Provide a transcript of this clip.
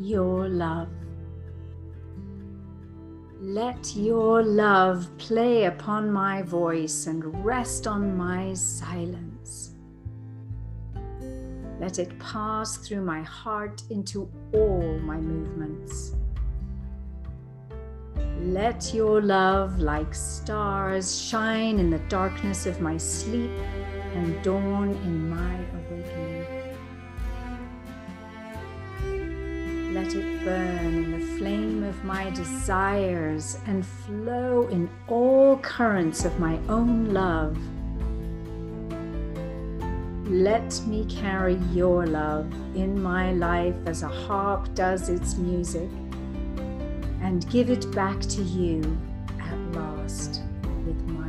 your love. Let your love play upon my voice and rest on my silence. Let it pass through my heart into all my movements. Let your love, like stars, shine in the darkness of my sleep and dawn in my awakening. Let it burn in the flame of my desires and flow in all currents of my own love. Let me carry your love in my life as a harp does its music and give it back to you at last with my